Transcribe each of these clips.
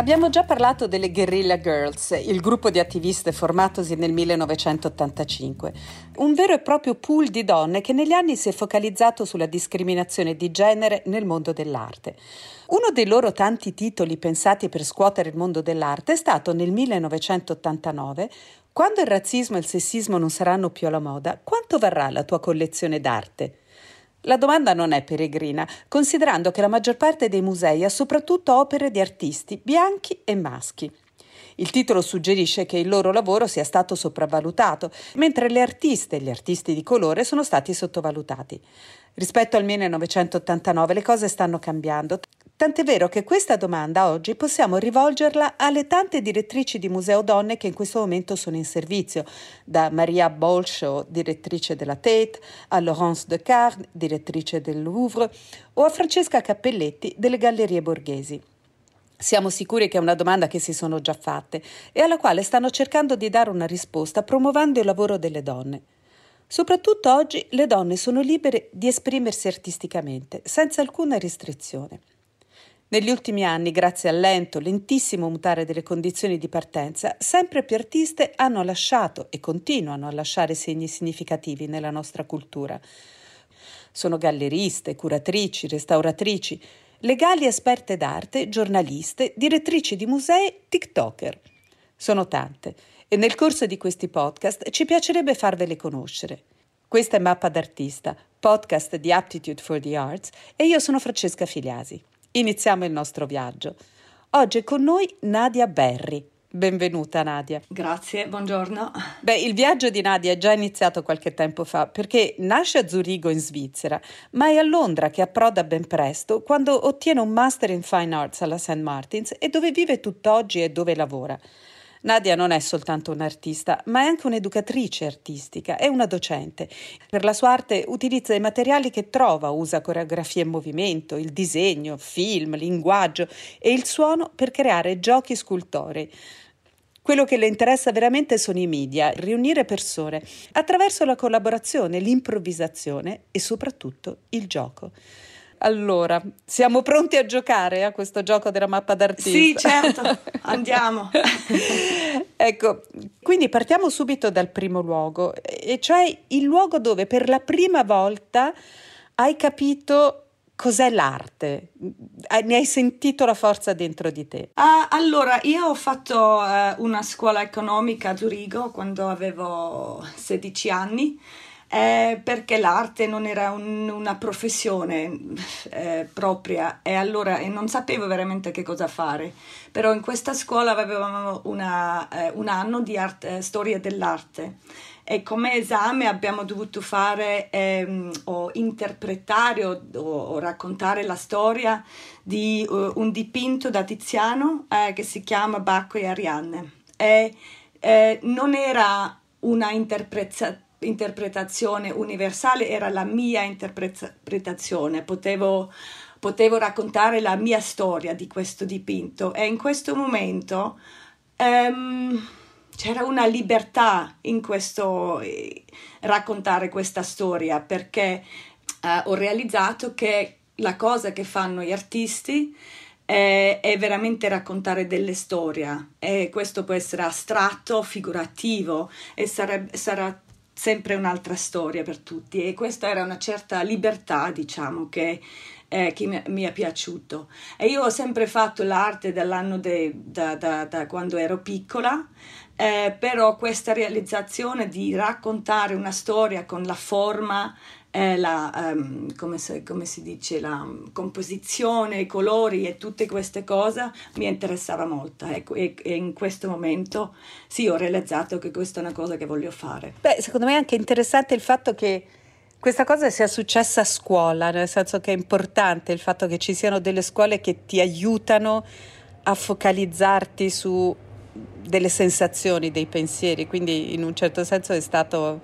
Abbiamo già parlato delle Guerrilla Girls, il gruppo di attiviste formatosi nel 1985, un vero e proprio pool di donne che negli anni si è focalizzato sulla discriminazione di genere nel mondo dell'arte. Uno dei loro tanti titoli pensati per scuotere il mondo dell'arte è stato nel 1989 Quando il razzismo e il sessismo non saranno più alla moda, quanto varrà la tua collezione d'arte? La domanda non è peregrina, considerando che la maggior parte dei musei ha soprattutto opere di artisti bianchi e maschi. Il titolo suggerisce che il loro lavoro sia stato sopravvalutato, mentre le artiste e gli artisti di colore sono stati sottovalutati. Rispetto al 1989 le cose stanno cambiando. Tant'è vero che questa domanda oggi possiamo rivolgerla alle tante direttrici di museo donne che in questo momento sono in servizio, da Maria Bolscho, direttrice della Tate, a Laurence Descartes, direttrice del Louvre, o a Francesca Cappelletti delle Gallerie Borghesi. Siamo sicuri che è una domanda che si sono già fatte e alla quale stanno cercando di dare una risposta promuovendo il lavoro delle donne. Soprattutto oggi le donne sono libere di esprimersi artisticamente, senza alcuna restrizione. Negli ultimi anni, grazie al lento, lentissimo mutare delle condizioni di partenza, sempre più artiste hanno lasciato e continuano a lasciare segni significativi nella nostra cultura. Sono galleriste, curatrici, restauratrici, legali esperte d'arte, giornaliste, direttrici di musei, TikToker. Sono tante e nel corso di questi podcast ci piacerebbe farvele conoscere. Questa è Mappa d'Artista, podcast di Aptitude for the Arts e io sono Francesca Filiasi. Iniziamo il nostro viaggio. Oggi è con noi Nadia Berri. Benvenuta Nadia. Grazie, buongiorno. Beh, il viaggio di Nadia è già iniziato qualche tempo fa perché nasce a Zurigo in Svizzera, ma è a Londra che approda ben presto quando ottiene un master in Fine Arts alla St. Martins e dove vive tutt'oggi e dove lavora. Nadia non è soltanto un'artista, ma è anche un'educatrice artistica, è una docente. Per la sua arte utilizza i materiali che trova, usa coreografie in movimento, il disegno, film, linguaggio e il suono per creare giochi scultorei. Quello che le interessa veramente sono i media, riunire persone attraverso la collaborazione, l'improvvisazione e soprattutto il gioco. Allora, siamo pronti a giocare a questo gioco della mappa d'artista? Sì, certo, andiamo. ecco, quindi partiamo subito dal primo luogo, e cioè il luogo dove per la prima volta hai capito cos'è l'arte? Ne hai sentito la forza dentro di te? Uh, allora, io ho fatto uh, una scuola economica a Zurigo quando avevo 16 anni eh, perché l'arte non era un, una professione eh, propria e allora e non sapevo veramente che cosa fare. Però in questa scuola avevamo una, eh, un anno di arte, eh, storia dell'arte e come esame abbiamo dovuto fare ehm, o interpretare o, o, raccontare la storia di uh, un dipinto da Tiziano eh, che si chiama Bacco e Arianne. E, non era una interpretazione interpretazione universale era la mia interpretazione, potevo, potevo raccontare la mia storia di questo dipinto. E in questo momento um, c'era una libertà in questo eh, raccontare questa storia perché uh, ho realizzato che la cosa che fanno gli artisti è, è, veramente raccontare delle storie. E questo può essere astratto, figurativo e sarebbe, sarà sempre un'altra storia per tutti e questa era una certa libertà, diciamo, che, eh, che mi, è piaciuto. E io ho sempre fatto l'arte dall'anno de, da, da, da quando ero piccola, eh, però questa realizzazione di raccontare una storia con la forma eh, la, um, come, se, come, si dice, la composizione, i colori e tutte queste cose mi interessava molto ecco, e, e, in questo momento sì ho realizzato che questa è una cosa che voglio fare. Beh, secondo me è anche interessante il fatto che questa cosa sia successa a scuola, nel senso che è importante il fatto che ci siano delle scuole che ti aiutano a focalizzarti su delle sensazioni, dei pensieri, quindi in un certo senso è stato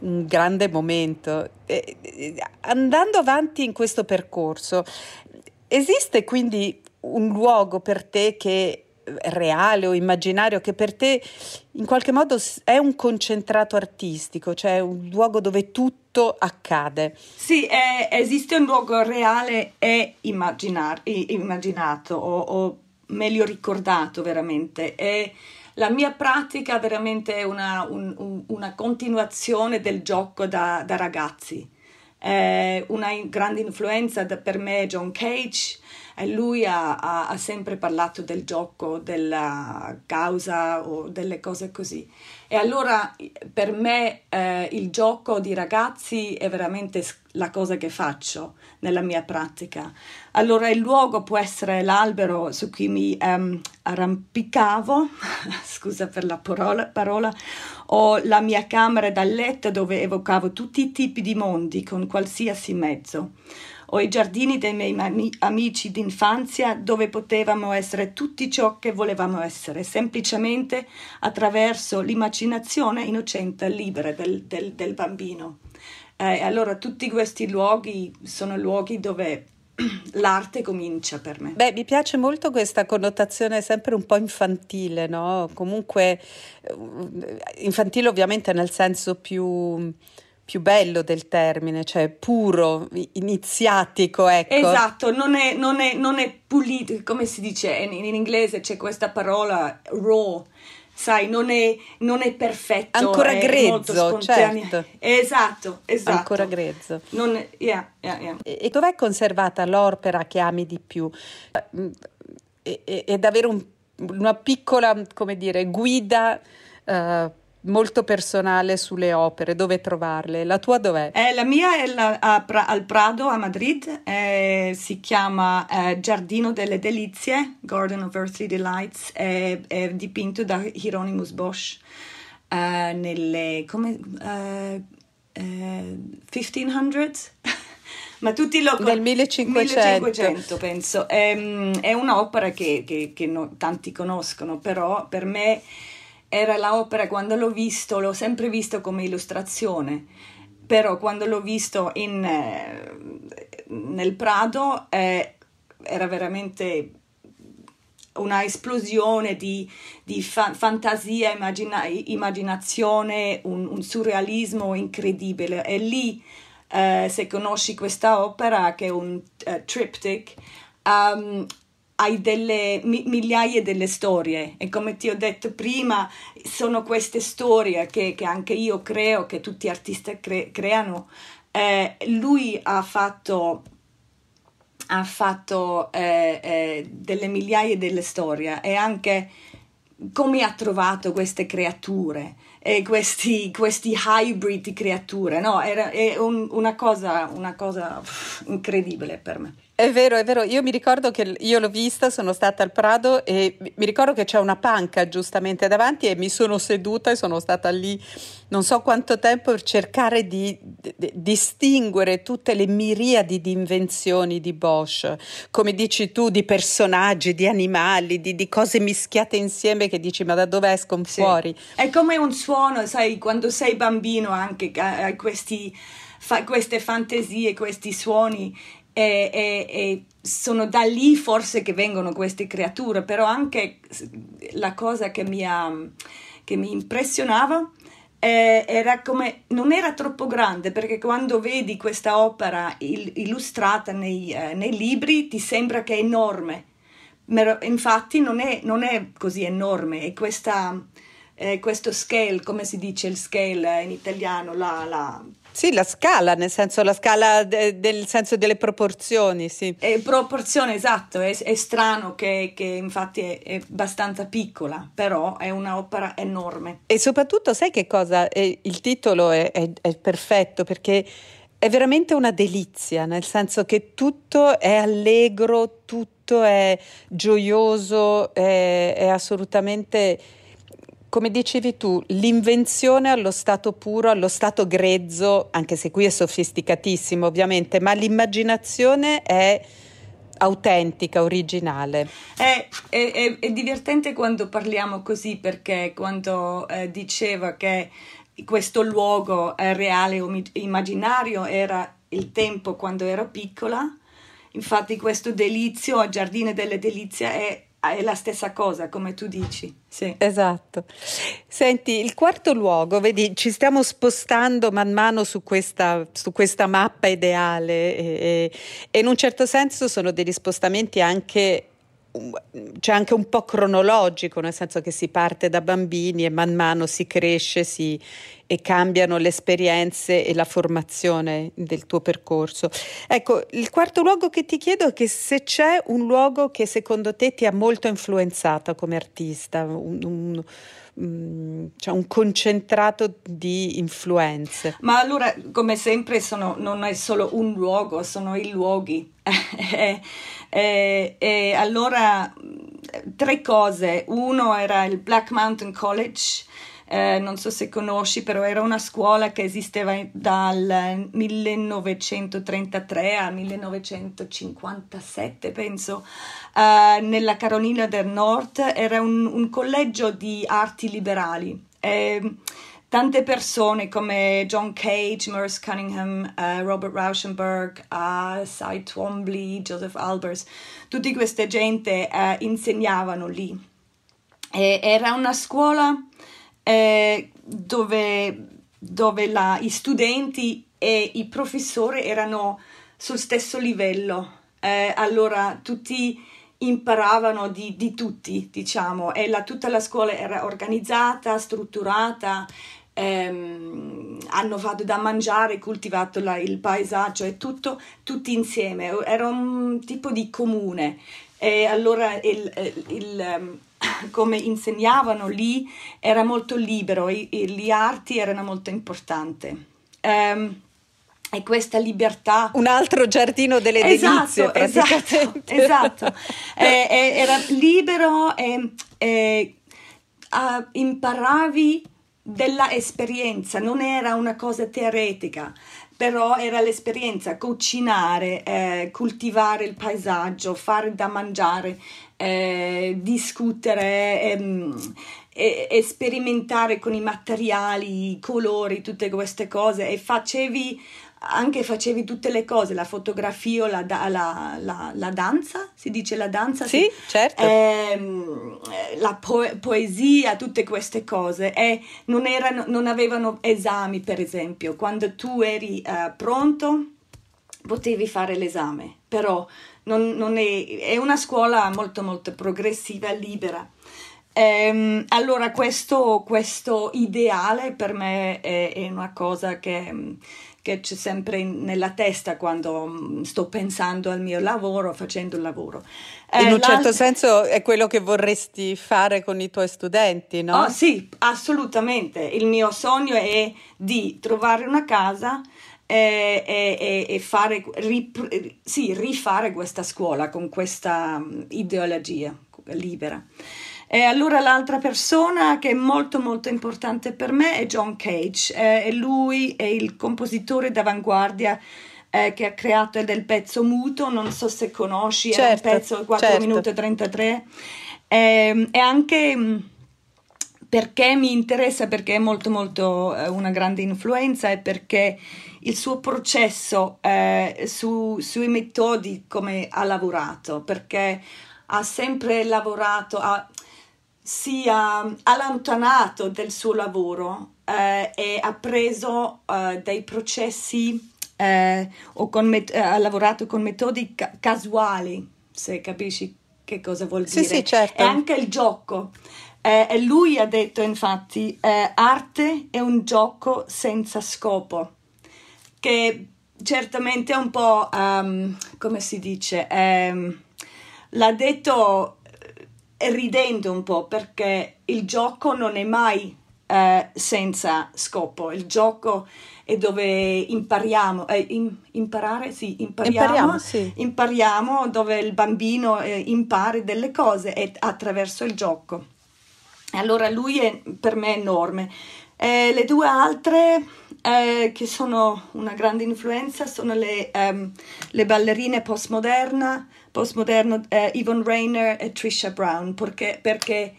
un grande momento. andando avanti in questo percorso, esiste quindi un luogo per te che è reale o immaginario che per te in qualche modo è un concentrato artistico, cioè un luogo dove tutto accade. Sì, è, esiste un luogo reale e immaginato o, o meglio ricordato veramente. E la mia pratica veramente è una, un, un, una continuazione del gioco da, da ragazzi. Eh, una grande influenza per me è John Cage, e lui ha, ha, ha, sempre parlato del gioco, della causa o delle cose così. E allora per me eh, il gioco di ragazzi è veramente la cosa che faccio nella mia pratica. Allora il luogo può essere l'albero su cui mi um, arrampicavo, scusa per la parola, parola, o la mia camera da letto dove evocavo tutti i tipi di mondi con qualsiasi mezzo o i giardini dei miei amici d'infanzia dove potevamo essere tutti ciò che volevamo essere, semplicemente attraverso l'immaginazione innocente libera del, del, del bambino. Eh, allora tutti questi luoghi sono luoghi dove l'arte comincia per me. Beh, mi piace molto questa connotazione sempre un po' infantile, no? Comunque eh, infantile ovviamente nel senso più più bello del termine, cioè puro, iniziatico, ecco. Esatto, non è, non è, non è pulito, come si dice in, in, inglese c'è questa parola raw, sai, non è, non è perfetto. Ancora grezzo, certo. Esatto, esatto. Ancora grezzo. Non, yeah, yeah, yeah. E, e dov'è conservata l'opera che ami di più? E, e, ed avere un, una piccola, come dire, guida... Uh, molto personale sulle opere, dove trovarle. La tua dov'è? Eh, la mia è la, a, al Prado a Madrid, eh, si chiama eh, Giardino delle Delizie, Garden of Earthly Delights, è, è dipinto da Hieronymus Bosch eh, nelle come, 1500s. Eh, eh, ma tutti lo nel 1500, 1500 penso è, ehm, è un'opera che, che, che no, tanti conoscono però per me era l'opera quando l'ho visto, l'ho sempre visto come illustrazione, però quando l'ho visto in, eh, nel Prado eh, era veramente una esplosione di, di fa- fantasia, immagina- immaginazione, un, un, surrealismo incredibile. E lì, eh, se conosci questa opera, che è un uh, triptych, um, hai delle mi, migliaia delle storie e come ti ho detto prima sono queste storie che, che anche io creo, che tutti gli artisti cre, creano. Eh, lui ha fatto, ha fatto eh, eh, delle migliaia delle storie e anche come ha trovato queste creature e questi, questi hybrid creature, no? Era, è un, una, cosa, una cosa incredibile per me. È vero, è vero. Io mi ricordo che io l'ho vista, sono stata al Prado e mi ricordo che c'è una panca giustamente davanti e mi sono seduta e sono stata lì non so quanto tempo per cercare di, di distinguere tutte le miriadi di invenzioni di Bosch, come dici tu, di personaggi, di animali, di, di cose mischiate insieme che dici ma da dove escono sì. fuori? È come un suono, sai, quando sei bambino anche hai questi, fa, queste fantasie, questi suoni e, e, e, sono da lì forse che vengono queste creature, però anche la cosa che mi, ha, che mi impressionava eh, era come non era troppo grande perché quando vedi questa opera il, illustrata nei, eh, nei, libri ti sembra che è enorme, infatti non è, non è così enorme, è questa, eh, questo scale, come si dice il scale in italiano, la, la sì, la scala, nel senso la scala de, del senso delle proporzioni, sì. È proporzione, esatto, è, è strano che, che infatti è, è, abbastanza piccola, però è un'opera enorme. E soprattutto sai che cosa? il titolo è, è perfetto perché è veramente una delizia, nel senso che tutto è allegro, tutto è gioioso, è, è assolutamente come dicevi tu, l'invenzione allo stato puro, allo stato grezzo, anche se qui è sofisticatissimo ovviamente, ma l'immaginazione è autentica, originale. È, è, è divertente quando parliamo così perché quando eh, diceva che questo luogo è reale o immaginario era il tempo quando ero piccola, infatti questo delizio, Giardino delle Delizie, è è la stessa cosa, come tu dici. Sì. Esatto. Senti, il quarto luogo, vedi, ci stiamo spostando man mano su questa, su questa mappa ideale e, e, in un certo senso sono degli spostamenti anche c'è anche un po' cronologico, nel senso che si parte da bambini e man mano si cresce si, e cambiano le esperienze e la formazione del tuo percorso. Ecco, il quarto luogo che ti chiedo è che se c'è un luogo che secondo te ti ha molto influenzata come artista, un, un mm, cioè un concentrato di influenze. Ma allora, come sempre, sono, non è solo un luogo, sono i luoghi. e, e, e, allora, tre cose. Uno era il Black Mountain College, eh, non so se conosci, però era una scuola che esisteva dal 1933 al 1957, penso, eh, nella Carolina del Nord. Era un, un collegio di arti liberali. Eh, tante persone come John Cage, Merce Cunningham, uh, Robert Rauschenberg, uh, Cy Twombly, Joseph Albers, tutte queste gente uh, insegnavano lì. E era una scuola eh, dove, dove la, i studenti e i professori erano sul stesso livello. Eh, allora tutti imparavano di, di tutti, diciamo, e la, tutta la scuola era organizzata, strutturata, ehm, hanno fatto da mangiare, coltivato la, il paesaggio e tutto, tutti insieme, era un tipo di comune. E allora il, il, ehm, come insegnavano lì era molto libero, e, e le arti erano molto importanti. Um, e questa libertà. Un altro giardino delle esatto, delizie, esatto, esatto. e, e, era libero e, e uh, imparavi della esperienza, non era una cosa teoretica, però era l'esperienza, cucinare, eh, coltivare il paesaggio, fare da mangiare, eh, discutere, ehm, e, sperimentare con i materiali, i colori, tutte queste cose e facevi anche facevi tutte le cose, la fotografia, la, la, la, la danza, si dice la danza? Sì, sì. certo. Ehm, la po- poesia, tutte queste cose e non, erano, non avevano esami per esempio, quando tu eri uh, pronto potevi fare l'esame, però non, non è, è, una scuola molto molto progressiva, libera. Ehm, allora questo, questo, ideale per me è, è una cosa che, che, c'è sempre nella testa quando sto pensando al mio lavoro, facendo il lavoro. Eh, in un certo senso è quello che vorresti fare con i tuoi studenti, no? Oh, sì, assolutamente. Il mio sogno è di trovare una casa e, e, e fare, rip, sì, rifare questa scuola con questa mm, ideologia libera. E allora l'altra persona che è molto molto importante per me è John Cage, eh, lui è il compositore d'avanguardia eh, che ha creato del pezzo muto, non so se conosci, certo, è un pezzo 4 certo. minuti e 33, eh, e anche mm, perché mi interessa, perché è molto molto eh, una grande influenza e perché il suo processo eh, su, sui metodi come ha lavorato, perché ha sempre lavorato, ha, si è allontanato del suo lavoro eh, e ha preso eh, dei processi eh, o met- ha lavorato con metodi ca- casuali, se capisci che cosa vuol dire. Sì, sì, certo. E anche il gioco. Eh, lui ha detto infatti, eh, arte è un gioco senza scopo che certamente è un po', um, come si dice, um, l'ha detto eh, ridendo un po' perché il gioco non è mai uh, senza scopo, il gioco è dove impariamo, eh, in, imparare, sì, impariamo, impariamo, sì. impariamo dove il bambino eh, impara delle cose e attraverso il gioco. Allora lui è per me enorme. Eh, le due altre eh, che sono una grande influenza sono le, um, le ballerine postmoderna, postmoderno eh, Yvonne Rainer e Trisha Brown, perché, perché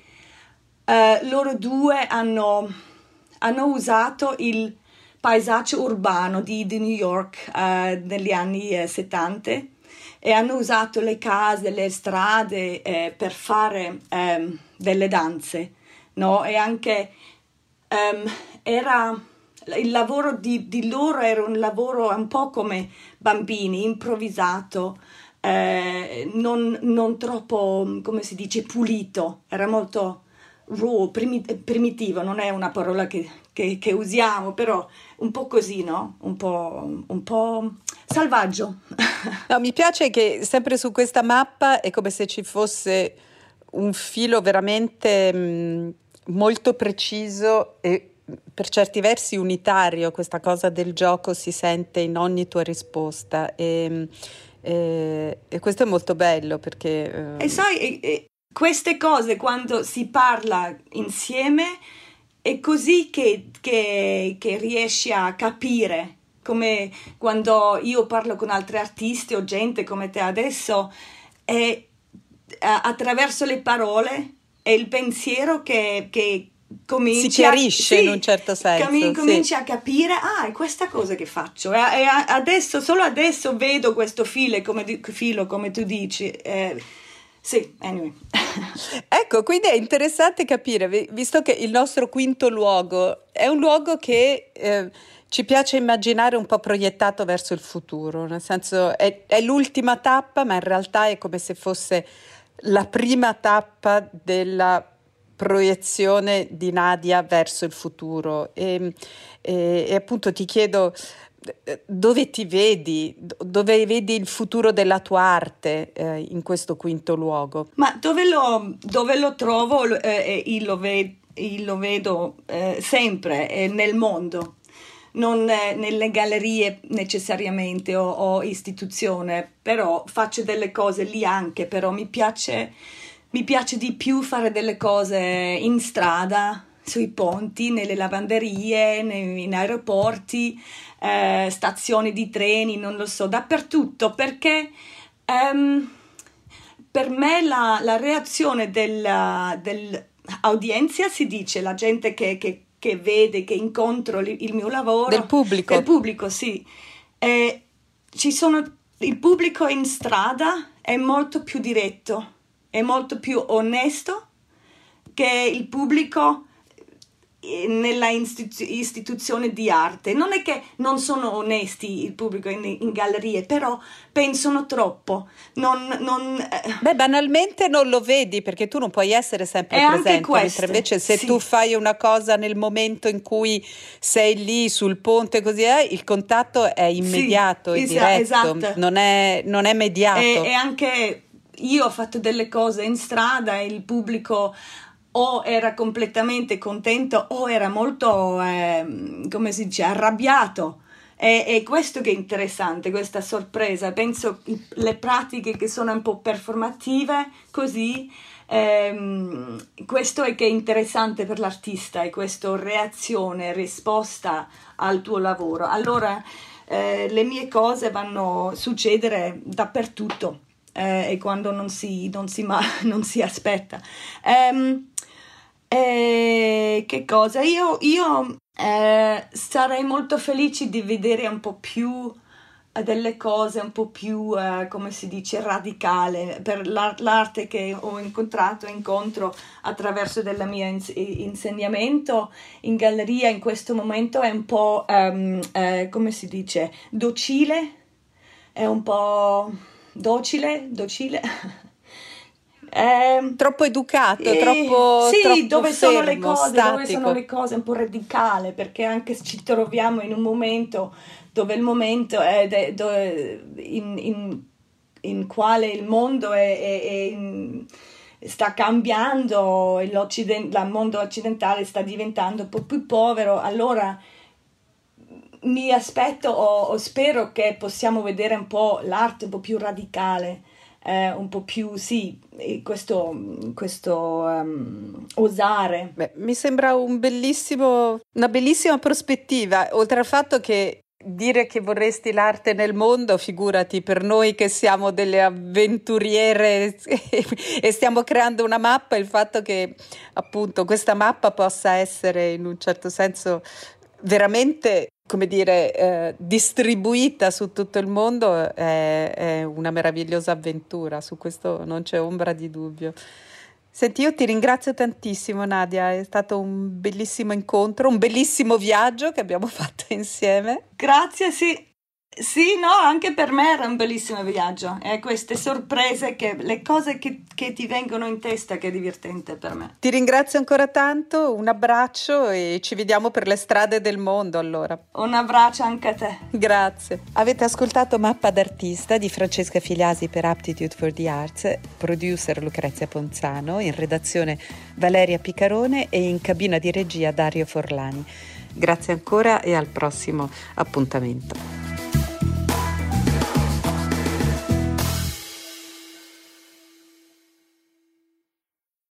eh, loro due hanno, hanno, usato il paesaggio urbano di, di New York eh, negli anni 70 eh, e hanno usato le case, le strade per fare um, delle danze, no? E anche um, era il lavoro di, di, loro era un lavoro un po' come bambini, improvvisato, eh, non, non, troppo, come si dice, pulito, era molto raw, primi, primitivo, non è una parola che, che, che, usiamo, però un po' così, no? Un po', un po salvaggio. No, mi piace che sempre su questa mappa è come se ci fosse un filo veramente mh, molto preciso e per certi versi unitario, questa cosa del gioco si sente in ogni tua risposta. E, e, e questo è molto bello perché... Eh... E sai, e, queste cose quando si parla insieme è così che, che, che riesci a capire come quando io parlo con altri artisti o gente come te adesso, è attraverso le parole e il pensiero che, che cominci si chiarisce a, sì, in un certo senso. Com- cominci sì. a capire, ah, è questa cosa che faccio. E, e adesso, solo adesso vedo questo filo, come, filo, come tu dici. Eh, sì, anyway. ecco, quindi è interessante capire, visto che il nostro quinto luogo è un luogo che eh, ci piace immaginare un po' proiettato verso il futuro, nel senso è, è l'ultima tappa, ma in realtà è come se fosse la prima tappa della proiezione di Nadia verso il futuro. E, e, e, appunto ti chiedo dove ti vedi, dove vedi il futuro della tua arte eh, in questo quinto luogo? Ma dove lo, dove lo trovo eh, e lo, ve, lo vedo eh, sempre nel mondo. Non eh, nelle gallerie necessariamente o, o istituzione, però faccio delle cose lì anche, però mi piace, mi piace di più fare delle cose in strada, sui ponti, nelle lavanderie, nei, in aeroporti, eh, stazioni di treni, non lo so, dappertutto, perché um, per me la, la reazione dell'audienza si dice, la gente che, che che vede, che incontro il mio lavoro. Del pubblico. Del pubblico, sì. E ci sono, il pubblico in strada è molto più diretto, è molto più onesto che il pubblico nella istitu- istituzione di arte. Non è che non sono onesti il pubblico in, in gallerie, però pensano troppo. Non, non, eh. Beh, banalmente non lo vedi perché tu non puoi essere sempre è presente, mentre invece se sì. tu fai una cosa nel momento in cui sei lì sul ponte così è, il contatto è immediato sì, e diretto, esatto. non, è, non è mediato. E, e anche io ho fatto delle cose in strada e il pubblico o era completamente contento o era molto, eh, come si dice, arrabbiato. E, è questo che è interessante, questa sorpresa. Penso le pratiche che sono un po' performative, così, ehm, questo è che è interessante per l'artista, è questa reazione, risposta al tuo lavoro. Allora, eh, le mie cose vanno a succedere dappertutto. Eh, e quando non si, non si, ma, non si aspetta. Um, e che cosa? Io, io eh, sarei molto felice di vedere un po' più eh, delle cose un po' più, eh, come si dice, radicale per l'arte che ho incontrato e incontro attraverso il mio ins- insegnamento in galleria in questo momento è un po', um, eh, come si dice, docile, è un po' docile, docile. Eh, troppo educato, eh, troppo, sì, troppo dove, fermo, sono le cose, statico. dove sono le cose un po' radicale, perché anche se ci troviamo in un momento dove il momento è de, dove, in, in, in, quale il mondo è, è, è in, sta cambiando, il mondo occidentale sta diventando un po' più povero, allora mi aspetto o, o spero che possiamo vedere un po' l'arte un po' più radicale eh, un po' più, sì, questo, questo um, osare. Beh, mi sembra un una bellissima prospettiva, oltre al fatto che dire che vorresti l'arte nel mondo, figurati per noi che siamo delle avventuriere e stiamo creando una mappa, il fatto che appunto questa mappa possa essere in un certo senso veramente come dire, eh, distribuita su tutto il mondo è, è, una meravigliosa avventura, su questo non c'è ombra di dubbio. Senti, io ti ringrazio tantissimo Nadia, è stato un bellissimo incontro, un bellissimo viaggio che abbiamo fatto insieme. Grazie, sì. Sì, no, anche per me era un bellissimo viaggio. E queste sorprese, che, le cose che, che ti vengono in testa, che è divertente per me. Ti ringrazio ancora tanto, un abbraccio e ci vediamo per le strade del mondo allora. Un abbraccio anche a te. Grazie. Avete ascoltato Mappa d'artista di Francesca Filiasi per Aptitude for the Arts, producer Lucrezia Ponzano, in redazione Valeria Picarone e in cabina di regia Dario Forlani. Grazie ancora e al prossimo appuntamento.